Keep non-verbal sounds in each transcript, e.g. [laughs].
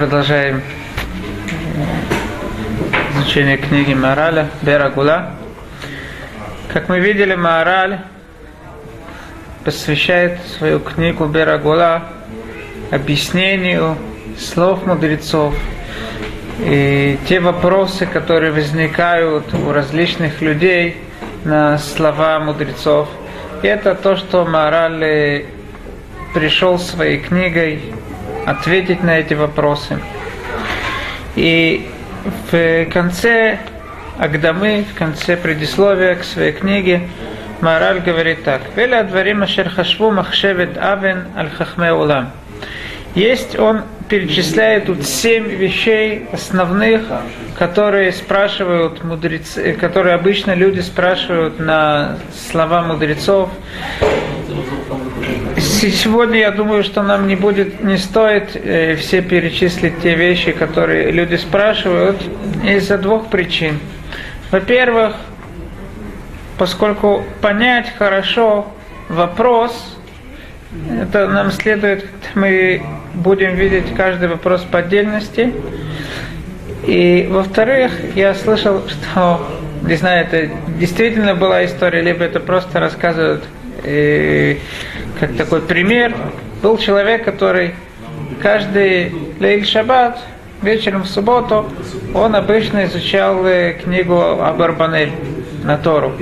продолжаем изучение книги Мараля Бера Гула. Как мы видели, Маораль посвящает свою книгу Бера Гула объяснению слов мудрецов и те вопросы, которые возникают у различных людей на слова мудрецов. И это то, что Маораль пришел своей книгой ответить на эти вопросы. И в конце Агдамы, в конце предисловия к своей книге, Мораль говорит так. Веля дворим ашер хашву махшевет авен аль хахме улам. Есть, он перечисляет тут семь вещей основных, которые спрашивают мудрецы, которые обычно люди спрашивают на слова мудрецов. Сегодня я думаю, что нам не будет, не стоит э, все перечислить те вещи, которые люди спрашивают, из-за двух причин. Во-первых, поскольку понять хорошо вопрос, это нам следует, мы будем видеть каждый вопрос по отдельности. И во-вторых, я слышал, что, не знаю, это действительно была история, либо это просто рассказывают э, как такой пример. Был человек, который каждый лейль шаббат вечером в субботу он обычно изучал э, книгу Абарбанель на Тору.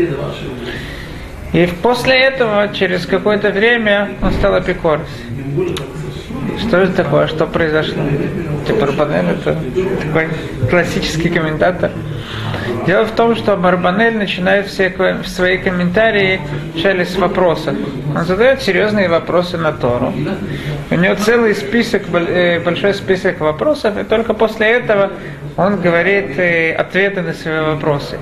И после этого, через какое-то время, он стал апикорс. Что это такое? Что произошло? Барбанель это такой классический комментатор. Дело в том, что Барбанель начинает все свои комментарии вначале с вопросов. Он задает серьезные вопросы на Тору. У него целый список, э, большой список вопросов, и только после этого он говорит э, ответы на свои вопросы.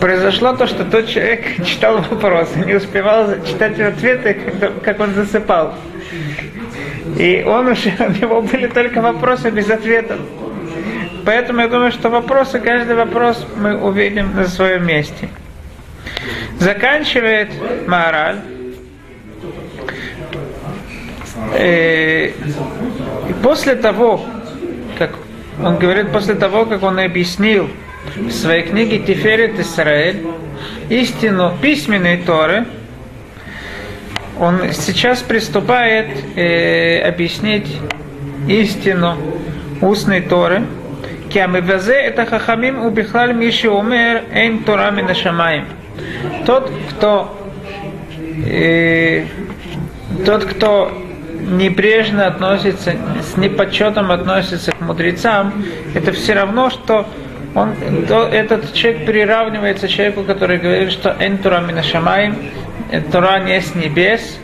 Произошло то, что тот человек [laughs] читал вопросы, не успевал читать ответы, как он засыпал. И он уже, [laughs] у него были только вопросы без ответов. Поэтому я думаю, что вопросы, каждый вопрос мы увидим на своем месте. Заканчивает Маораль. Э, и после того, как он говорит, после того, как он объяснил в своей книге Тиферет Исраэль истину письменной Торы, он сейчас приступает э, объяснить истину устной Торы. Киамивазе это хахамим убихлаль миши умер эйн Тора минашамаем. Тот, кто э, тот, кто небрежно относится, с непочетом относится к мудрецам, это все равно, что он, то, этот человек приравнивается человеку, который говорит, что «эн тура минашамаем», Тора не с небес,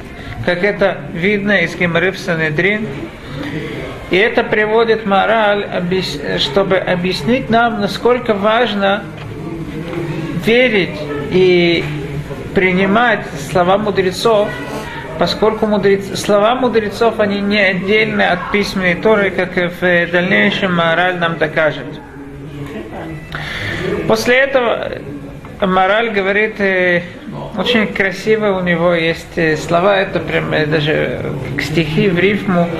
как это видно из Геморы в Санедрин. И это приводит мораль, чтобы объяснить нам, насколько важно верить и принимать слова мудрецов, поскольку мудрец, слова мудрецов, они не отдельны от письменной Торы, как и в дальнейшем мораль нам докажет. После этого мораль говорит, э, очень красиво у него есть э, слова, это прям э, даже стихи в рифму.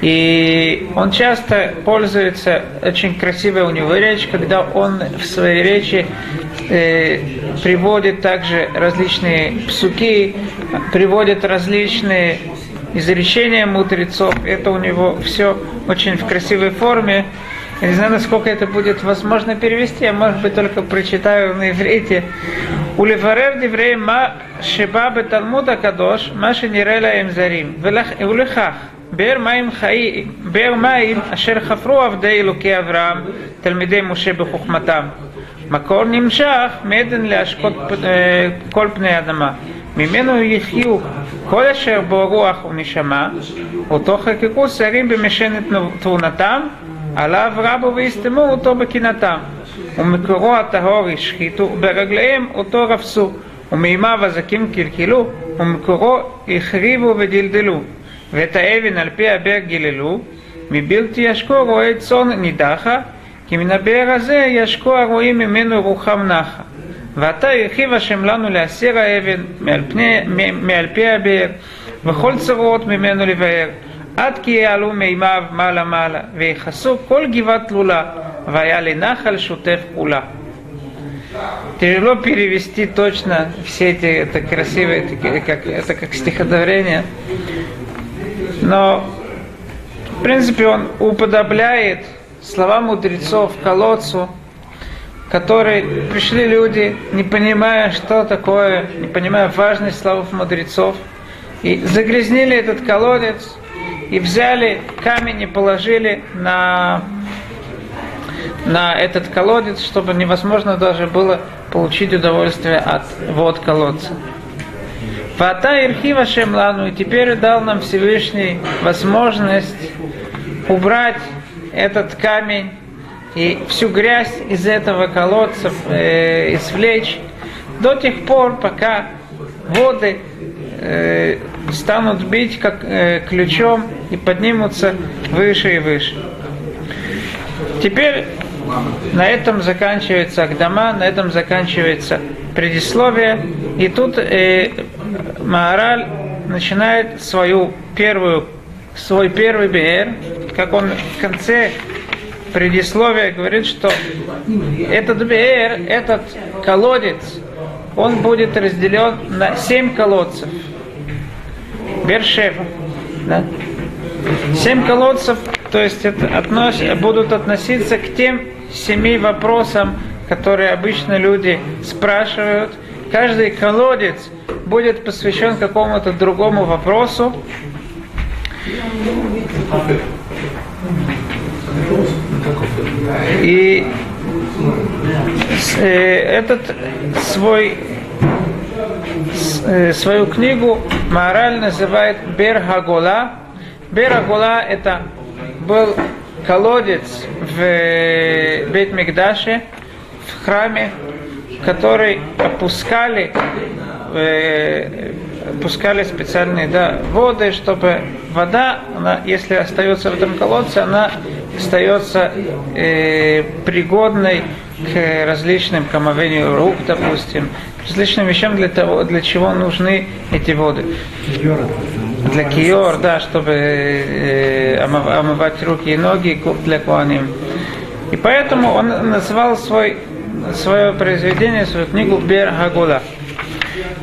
И он часто пользуется, очень красивая у него речь, когда он в своей речи э, приводит также различные псуки, приводит различные изречения мудрецов. Это у него все очень в красивой форме. Я не знаю, насколько это будет возможно перевести, я, может быть, только прочитаю на иврите. У Леварер диврей ма шеба беталмуд הקדוש, מה שנראה להם זרים, ולכך, באר מים חי, באר מים אשר חפרו עבדי אלוקי אברהם, תלמידי משה בחוכמתם. מקור נמשך מעדן להשקות כל פני אדמה. ממנו יחיו כל אשר בו רוח ונשמה, אותו חקקו שרים במשענת תבונתם, עליו רבו ויסתמו אותו בקנאתם. ומקורו הטהור השחיתו, וברגליהם אותו רפסו. ומימיו הזקים קלקלו, ומקורו החריבו ודלדלו. ואת האבן על פי הבאר גיללו, מבלתי ישקו רועי צאן נידחה, כי מן הבאר הזה ישקו הרועים ממנו רוחם נחה. ועתה הרחיב השם לנו להסיר האבן מעל, פני, מעל פי הבאר, וכל צרורות ממנו לבאר. עד כי יעלו מימיו מעלה מעלה, ויכסו כל גבעת תלולה, והיה לנחל שוטף כולה. Тяжело перевести точно все эти, это красивое, это как, это как стихотворение, но в принципе он уподобляет слова мудрецов колодцу, которые пришли люди, не понимая, что такое, не понимая важность слов мудрецов, и загрязнили этот колодец, и взяли камень и положили на, на этот колодец, чтобы невозможно даже было получить удовольствие от вод колодца. Фата Ирхива Шемлану, и теперь дал нам Всевышний возможность убрать этот камень и всю грязь из этого колодца э, извлечь до тех пор, пока воды э, станут бить как э, ключом и поднимутся выше и выше. Теперь на этом заканчивается Агдама, на этом заканчивается предисловие. И тут э, Маараль начинает свою первую, свой первый БР, как он в конце предисловия говорит, что этот БР, этот колодец, он будет разделен на семь колодцев. Бершева. Да? Семь колодцев, то есть это относ, будут относиться к тем семи вопросам, которые обычно люди спрашивают. Каждый колодец будет посвящен какому-то другому вопросу. И э, этот свой Э, свою книгу Мораль называет Берхагола. Берхагола это был колодец в э, Бет Мигдаше, в храме, который опускали, э, опускали специальные да, воды, чтобы вода, она, если остается в этом колодце, она остается э, пригодной к различным к омовению рук, допустим, различным вещам для того, для чего нужны эти воды. Для киор, да, чтобы э, омывать руки и ноги для куаним. И поэтому он назвал свой, свое произведение, свою книгу Бер Хагула.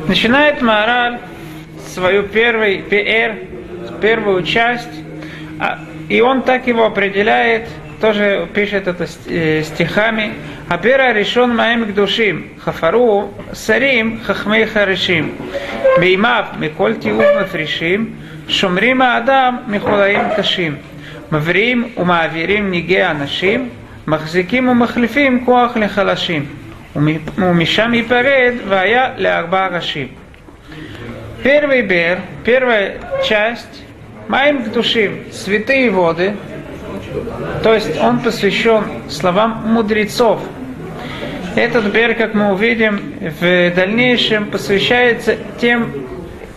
Начинает Маораль свою первый ПР, первую часть, а, и он так его определяет, тоже пишет это э, стихами. Апера решен моим к душим, хафару сарим хахмей харишим. Беймав миколь тиув мафришим, шумрим адам михулаим кашим. מבריאים ומעבירים ניגי אנשים, מחזיקים ומחליפים כוח לחלשים, ומשם ייפרד והיה לארבע ראשים. Первый бер, первая часть, Маим душим, святые воды, то есть он посвящен словам мудрецов. Этот бер, как мы увидим в дальнейшем, посвящается тем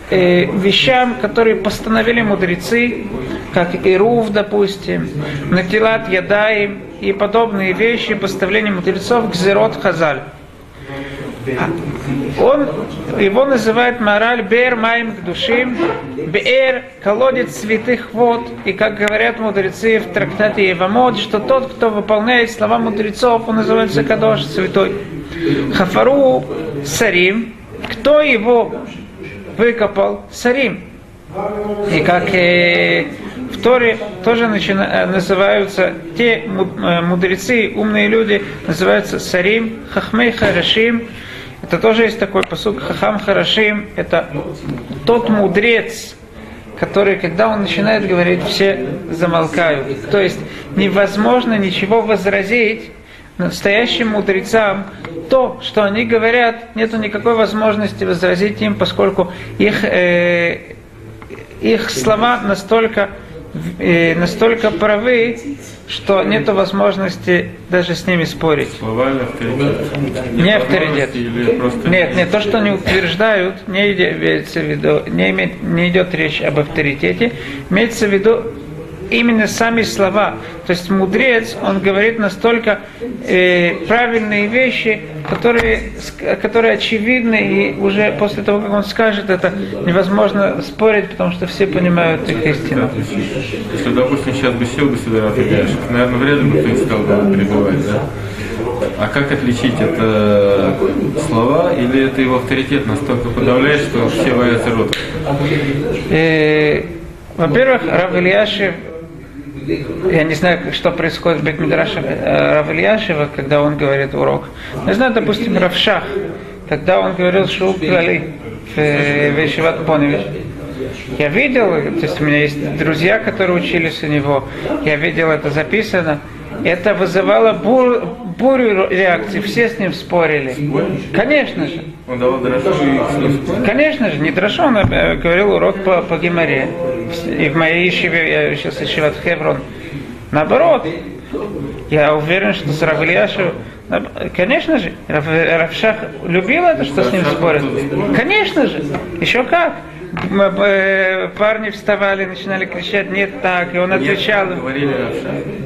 э, вещам, которые постановили мудрецы, как Ирув, допустим, Натилат Ядаим и подобные вещи, поставления мудрецов к Зерот Хазаль. Он, его называет мораль Бер Майм к душим, Бер колодец святых вод, и как говорят мудрецы в трактате Евамот, что тот, кто выполняет слова мудрецов, он называется Кадош, святой. Хафару Сарим, кто его выкопал? Сарим. И как э, в Торе тоже начина, э, называются те э, мудрецы, умные люди, называются Сарим, Хахмей Харашим, это тоже есть такой посук Хахам Харашим. Это тот мудрец, который, когда он начинает говорить, все замолкают. То есть невозможно ничего возразить настоящим мудрецам то, что они говорят, нет никакой возможности возразить им, поскольку их, э, их слова настолько э, настолько правы, что нет возможности даже с ними спорить. Слова или авторитет? Не авторитет. Нет, нет, то, что они утверждают, не имеется в виду, не, имеет, не идет речь об авторитете, имеется в виду именно сами слова. То есть мудрец, он говорит настолько э, правильные вещи, которые, которые очевидны, и уже после того, как он скажет это, невозможно спорить, потому что все понимают их истину. Если, допустим, сейчас бы сел бы сюда, наверное, вряд ли бы ты стал бы перебивать, да? А как отличить это слова или это его авторитет настолько подавляет, что все боятся рота? Э, во-первых, Рав Ильяшев, я не знаю, что происходит в Бекмидраше э, Рав Ильяшева, когда он говорит урок. Я знаю, допустим, Равшах, когда он говорил Шоу Клали в Вешиват Поневич. Я видел, то есть у меня есть друзья, которые учились у него, я видел это записано. Это вызывало бур, бурю реакции, все с ним спорили. Конечно же. Он давал Конечно же, не дрошу, он э, говорил урок по, по геморе. И в моей ишиве, я сейчас ишиват Хеврон. Наоборот, я уверен, что с Равлияшев, конечно же, Равшах любил это, что с ним спорят. Конечно же, еще как. Э, парни вставали, начинали кричать, нет так, и он отвечал.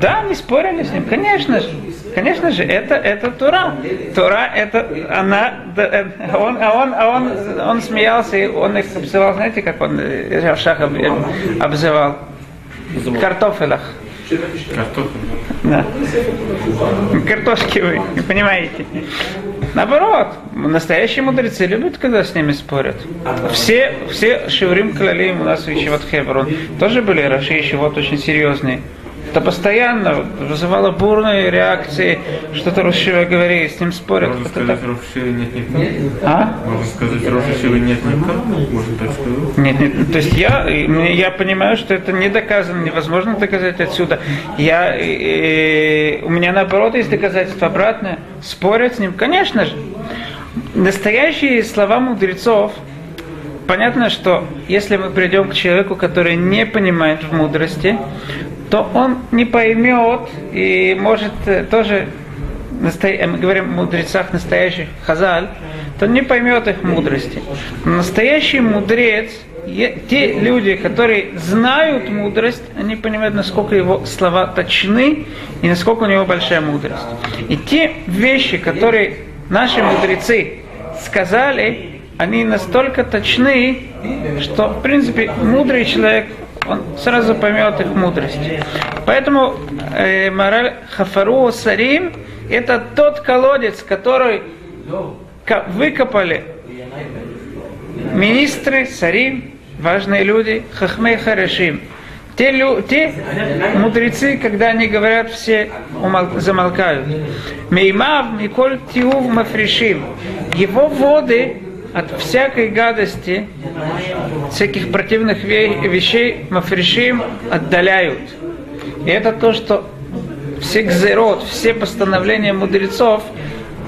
Да, не спорили с ним, конечно же. Конечно же, это, это Тура. Тура это она, э, он, а он, а он, он смеялся, и он их обзывал, знаете, как он э, Шах обзывал? Картофелях. Картофель. Да. Картошки вы, не понимаете. Наоборот, настоящие мудрецы любят, когда с ними спорят. Все, все Шеврим Клалим у нас в Ищеват Хеврон тоже были Раши вот очень серьезные. Это постоянно вызывало бурные реакции, что-то Рушива говорит, с ним спорят. Можно сказать, Рушива нет никого? А? Можно сказать, Рушива нет никого? Можно так сказать? Нет, нет, то есть я, я понимаю, что это не доказано, невозможно доказать отсюда. Я, э, у меня наоборот есть доказательство обратное. Спорят с ним, конечно же. Настоящие слова мудрецов, понятно, что если мы придем к человеку, который не понимает в мудрости, то он не поймет и может э, тоже, э, мы говорим о мудрецах настоящих, хазаль, то не поймет их мудрости. Настоящий мудрец, те люди, которые знают мудрость, они понимают, насколько его слова точны и насколько у него большая мудрость. И те вещи, которые наши мудрецы сказали, они настолько точны, что, в принципе, мудрый человек он сразу поймет их мудрость. Поэтому э, мораль Хафару Сарим это тот колодец, который выкопали министры, Сарим, важные люди, Хахмей Харашим. Те, лю, те мудрецы, когда они говорят, все умол, замолкают. Меймав, Миколь Тиув Мафришим. Его воды от всякой гадости, всяких противных вещей мафришим отдаляют. И это то, что все гзерот, все постановления мудрецов,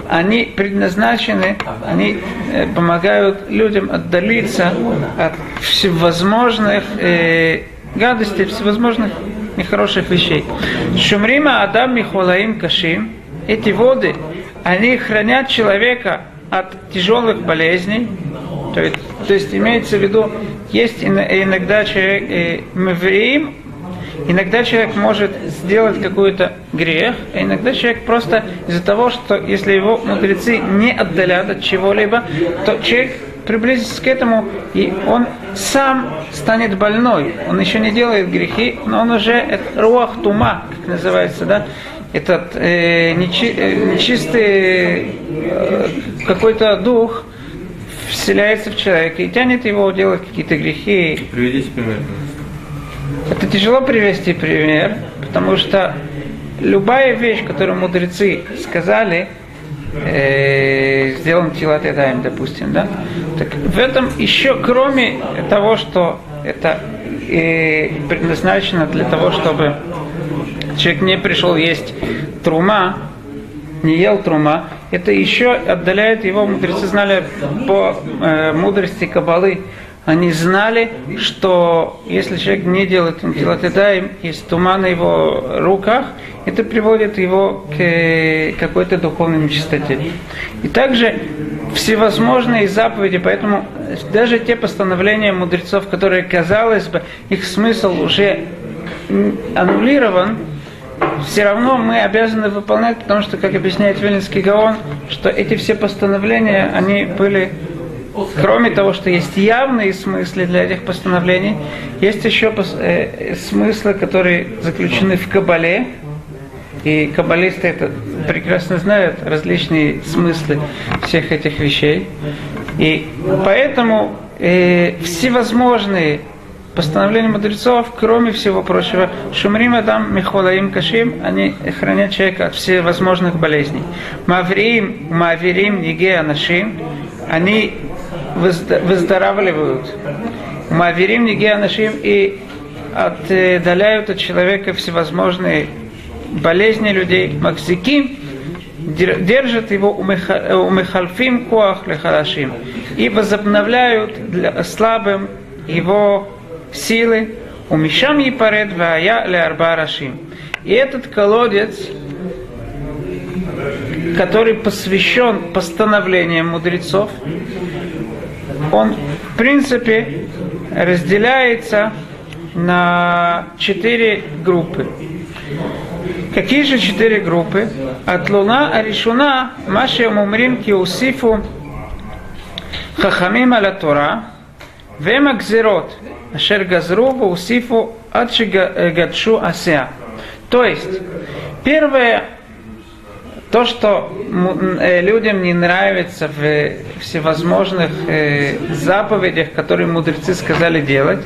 они предназначены, они э, помогают людям отдалиться от всевозможных э, гадостей, всевозможных нехороших вещей. Шумрима Адам Михолаим Кашим, эти воды, они хранят человека от тяжелых болезней, то есть, то есть имеется в виду, есть иногда человек э, мавриим, иногда человек может сделать какой-то грех, а иногда человек просто из-за того, что если его мудрецы не отдалят от чего-либо, то человек приблизится к этому, и он сам станет больной. Он еще не делает грехи, но он уже руах тума, как называется, да, этот э, нечи, э, нечистый э, какой-то дух вселяется в человека и тянет его делать какие-то грехи. Приведите пример. Это тяжело привести пример, потому что любая вещь, которую мудрецы сказали, э, сделан тилат ядаем, допустим, да? Так в этом еще, кроме того, что это э, предназначено для того, чтобы человек не пришел есть трума, не ел трума, это еще отдаляет его, мудрецы знали по э, мудрости Кабалы, они знали, что если человек не делает интеллатедаем, есть тума на его руках, это приводит его к э, какой-то духовной нечистоте. И также всевозможные заповеди, поэтому даже те постановления мудрецов, которые, казалось бы, их смысл уже аннулирован, все равно мы обязаны выполнять, потому что, как объясняет Вильнинский Гаон, что эти все постановления, они были, кроме того, что есть явные смыслы для этих постановлений, есть еще э, смыслы, которые заключены в Кабале, и каббалисты это прекрасно знают различные смыслы всех этих вещей. И поэтому э, всевозможные постановления мудрецов, кроме всего прочего, шумрим адам михолаим кашим, они хранят человека от всевозможных болезней. Маврим, маверим, ниге анашим, они выздоравливают. Маверим, ниге анашим и отдаляют от человека всевозможные болезни людей, максиким, держат его умехальфим коах лехарашим и возобновляют для слабым его силы, умешам епарет вая ле арбарашим. И этот колодец, который посвящен постановлениям мудрецов, он в принципе разделяется на четыре группы. Какие же четыре группы? От луна аришуна маши умрим киусифу хахамим аля Тора, вема гзерот, ашер газру усифу адши гадшу асия. То есть, первое, то, что э, людям не нравится в всевозможных э, заповедях, которые мудрецы сказали делать,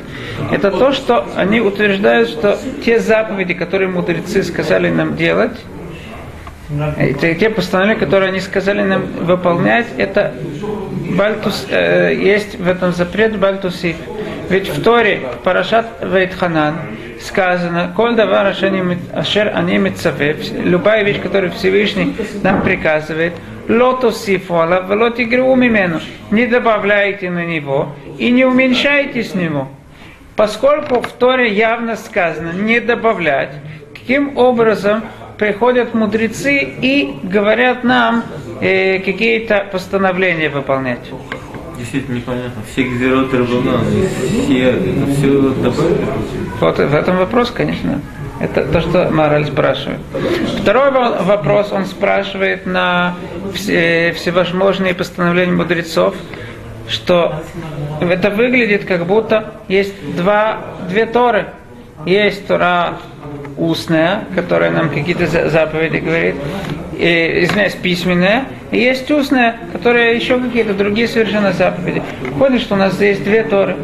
это то, что они утверждают, что те заповеди, которые мудрецы сказали нам делать, это те постановления, которые они сказали нам выполнять, это бальтус, э, есть в этом запрет бальтусиф. Ведь в Торе Парашат Вейтханан сказано, «Коль давар ашер они митцаве», любая вещь, которую Всевышний нам приказывает, лото сифуала, лоти мимену, не добавляйте на него и не уменьшайте с него. Поскольку в Торе явно сказано не добавлять, каким образом приходят мудрецы и говорят нам э, какие-то постановления выполнять действительно непонятно. Все гзероты Рабана, все, все добавили. Вот в этом вопрос, конечно. Это то, что Мораль спрашивает. Второй вопрос он спрашивает на все, всевозможные постановления мудрецов, что это выглядит как будто есть два, две Торы. Есть Тора устная, которая нам какие-то заповеди говорит, и, извиняюсь, письменная, и есть устная, которая еще какие-то другие совершенно заповеди. Выходит, что у нас есть две Торы.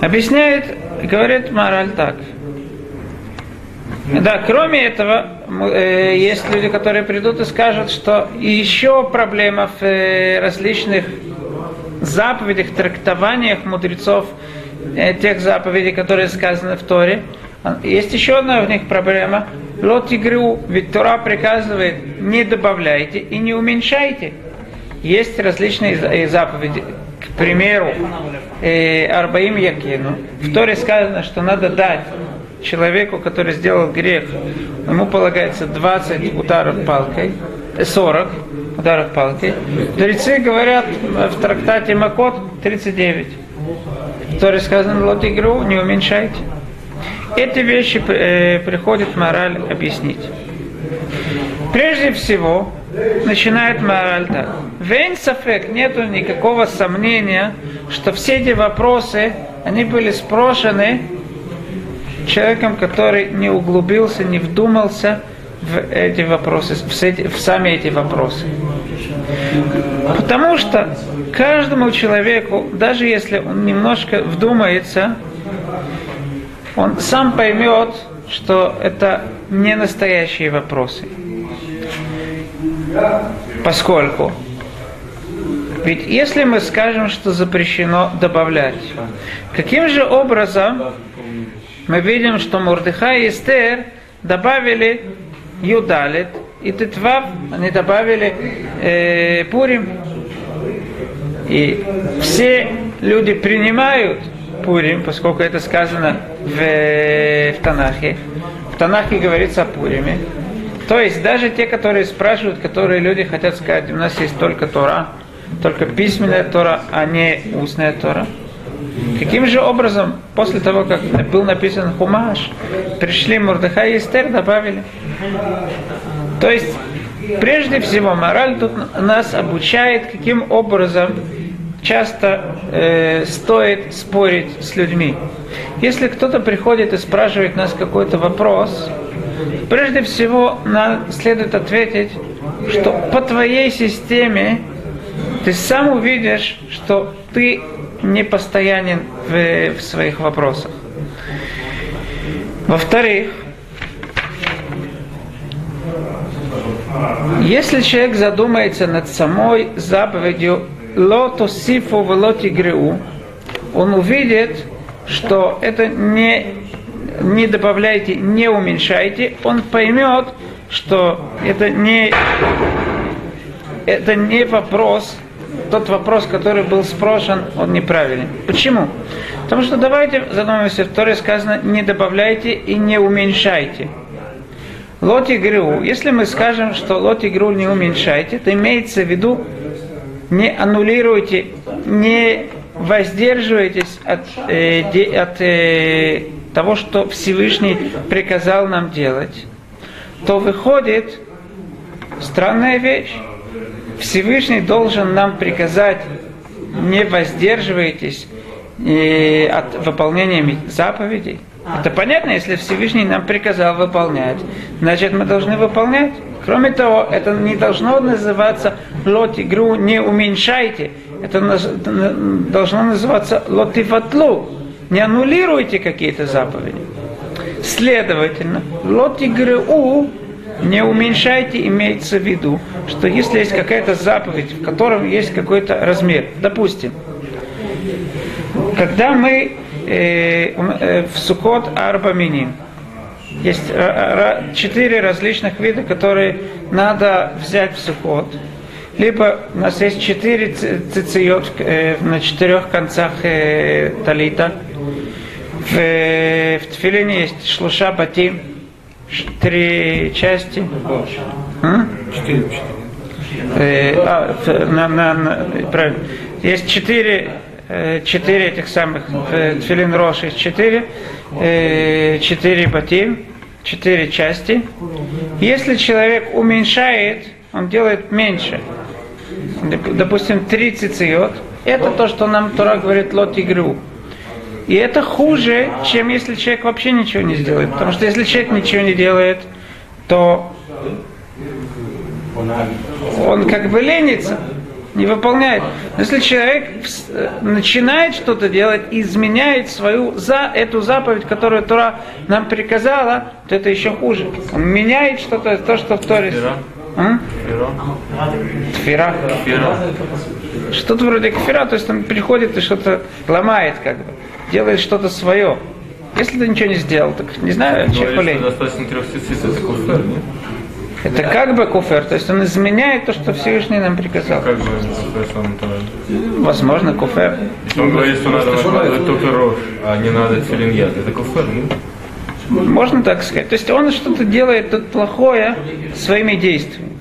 Объясняет, говорит мораль так. Да, кроме этого, э, есть люди, которые придут и скажут, что еще проблема в э, различных заповедях, трактованиях мудрецов тех заповедей, которые сказаны в Торе. Есть еще одна в них проблема. Лот игру, ведь Тора приказывает, не добавляйте и не уменьшайте. Есть различные заповеди. К примеру, э, Арбаим Якину. В Торе сказано, что надо дать человеку, который сделал грех, ему полагается 20 ударов палкой, 40 э, ударов палкой. Мудрецы говорят в трактате Макот 39. Торе сказано, лот игру, не уменьшайте. Эти вещи э, приходит мораль объяснить. Прежде всего, начинает мораль так. Вейн сафек, нету никакого сомнения, что все эти вопросы, они были спрошены человеком, который не углубился, не вдумался в эти вопросы, в, эти, в сами эти вопросы. Потому что каждому человеку, даже если он немножко вдумается, он сам поймет, что это не настоящие вопросы. Поскольку ведь если мы скажем, что запрещено добавлять, каким же образом мы видим, что Мурдыха и Эстер добавили Юдалит и Тетвав, они добавили э, Пурим. И все люди принимают Пурим, поскольку это сказано в, в Танахе. В Танахе говорится о Пуриме. То есть даже те, которые спрашивают, которые люди хотят сказать, у нас есть только Тора, только письменная Тора, а не устная Тора. Каким же образом, после того, как был написан Хумаш, пришли Мурдыхай и Эстер, добавили? То есть, прежде всего, мораль тут нас обучает, каким образом часто э, стоит спорить с людьми. Если кто-то приходит и спрашивает нас какой-то вопрос, прежде всего нам следует ответить, что по твоей системе ты сам увидишь, что ты не постоянен в, в своих вопросах. Во-вторых, если человек задумается над самой заповедью лото сифу велоти греу, он увидит, что это не, не добавляйте, не уменьшайте, он поймет, что это не, это не вопрос, тот вопрос, который был спрошен, он неправильный. Почему? Потому что давайте задумаемся, в Торе сказано, не добавляйте и не уменьшайте. Лот игру. Если мы скажем, что лот игру не уменьшайте, то имеется в виду не аннулируйте, не воздерживайтесь от, э, де, от э, того, что Всевышний приказал нам делать, то выходит странная вещь. Всевышний должен нам приказать, не воздерживайтесь э, от выполнения заповедей. Это понятно, если Всевышний нам приказал выполнять, значит мы должны выполнять. Кроме того, это не должно называться лот игру не уменьшайте. Это должно называться лотиватлу. Не аннулируйте какие-то заповеди. Следовательно, лот игру не уменьшайте, имеется в виду, что если есть какая-то заповедь, в котором есть какой-то размер, допустим, когда мы в Сукот Арбаминим, есть четыре различных вида, которые надо взять в Сукот. Либо у нас есть четыре цициот э, на четырех концах э, талита. В, в Тфилине есть шлуша батим, три части. Четыре. Э, а, на, на, на, правильно. Есть четыре э, четыре этих самых э, тфилин рош есть четыре, э, четыре батим, четыре части. Если человек уменьшает, он делает меньше. Допустим, 30 циот. Это то, что нам Тора говорит лот игру. И это хуже, чем если человек вообще ничего не сделает. Потому что если человек ничего не делает, то он как бы ленится, не выполняет. Но если человек начинает что-то делать, изменяет свою за эту заповедь, которую Тора нам приказала, то это еще хуже. Он меняет что-то, то, что в Торе. Тфира. Тфира. Что-то вроде кфира, то есть он приходит и что-то ломает, как бы, делает что-то свое. Если ты ничего не сделал, так не знаю, Но человек если достаточно трех сисис, это куфер, нет? Это как бы куфер, то есть он изменяет то, что Всевышний нам приказал. Как бы куфер сам тоже. Возможно, куфер. Если он говорит, что надо накладывать только рожь, а не надо филиньят, это куфер, нет? Можно так сказать. То есть он что-то делает тут плохое своими действиями.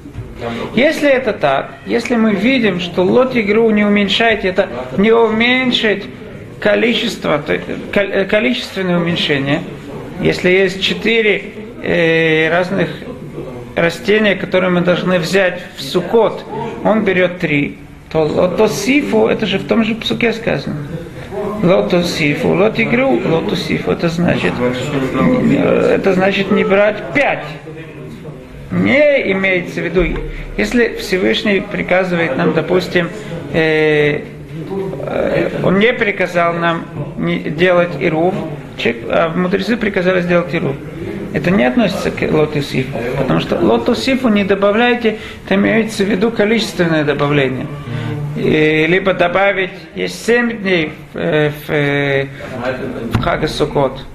Если это так, если мы видим, что лот игру не уменьшайте, это не уменьшить количество, количественное уменьшение, если есть четыре э, разных растения, которые мы должны взять в сукот, он берет три, то лотосифу, это же в том же псуке сказано. Лотосифу, лот игру, лотосифу, это значит, это значит не брать пять. Не имеется в виду, если Всевышний приказывает нам, допустим, э, э, он не приказал нам делать ирув, а мудрецы приказали сделать ирув. Это не относится к лотосифу, потому что лотосифу не добавляйте, это имеется в виду количественное добавление. И, либо добавить, есть 7 дней в, э, в, э, в Хага Сукот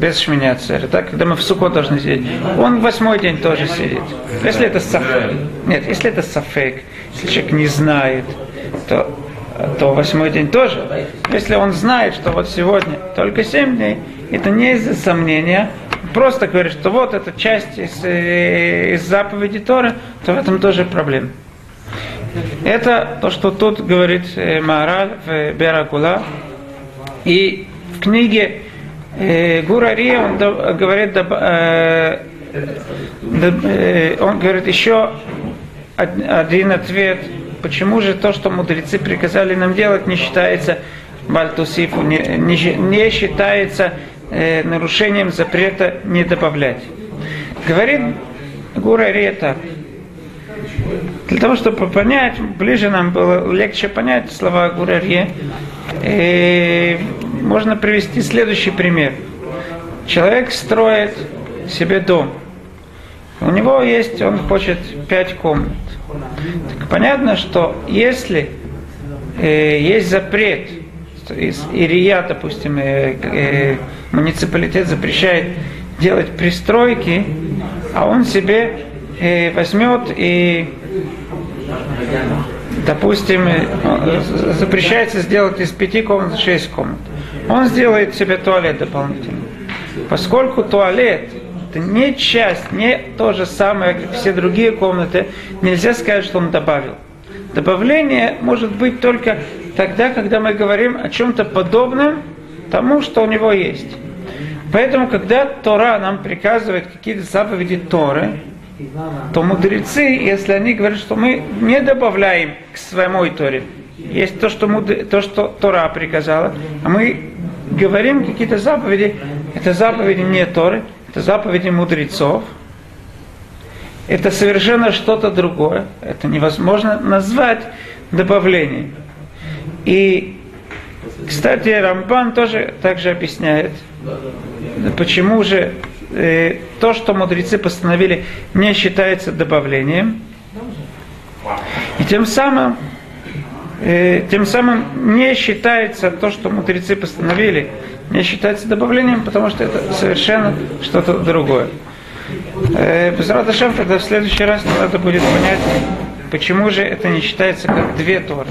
без шминяцера, так, когда мы в суко должны сидеть, он восьмой день тоже сидит. Если это сафек, нет, если это сафек, если человек не знает, то, то восьмой день тоже. Если он знает, что вот сегодня только семь дней, это не из-за сомнения, просто говорит, что вот эта часть из, э, из заповеди Торы, то в этом тоже проблема. Это то, что тут говорит э, Маара в Беракула, И в книге э, Гура Ри, он говорит, э, э, он говорит еще од- один ответ, почему же то, что мудрецы приказали нам делать, не считается бальтусифу, не, не не считается э, нарушением запрета не добавлять. Говорит Гура Ри так. Для того, чтобы понять, ближе нам было легче понять слова Гурарье, э, можно привести следующий пример. Человек строит себе дом. У него есть, он хочет пять комнат. Так понятно, что если э, есть запрет, из Ирия, допустим, э, э, муниципалитет запрещает делать пристройки, а он себе э, возьмет и допустим, э, запрещается сделать из пяти комнат шесть комнат. Он сделает себе туалет дополнительно. Поскольку туалет это не часть, не то же самое, как все другие комнаты, нельзя сказать, что он добавил. Добавление может быть только тогда, когда мы говорим о чем-то подобном тому, что у него есть. Поэтому, когда Тора нам приказывает какие-то заповеди Торы, то мудрецы, если они говорят, что мы не добавляем к своему Торе, есть то, что, мудр... то, что Тора приказала, а мы говорим какие-то заповеди, это заповеди не Торы, это заповеди мудрецов, это совершенно что-то другое, это невозможно назвать добавлением. И, кстати, Рамбан тоже также объясняет, почему же э, то, что мудрецы постановили, не считается добавлением. И тем самым, э, тем самым не считается то, что мудрецы постановили, не считается добавлением, потому что это совершенно что-то другое. Э, Без Радашем тогда в следующий раз надо будет понять, почему же это не считается как две Торы.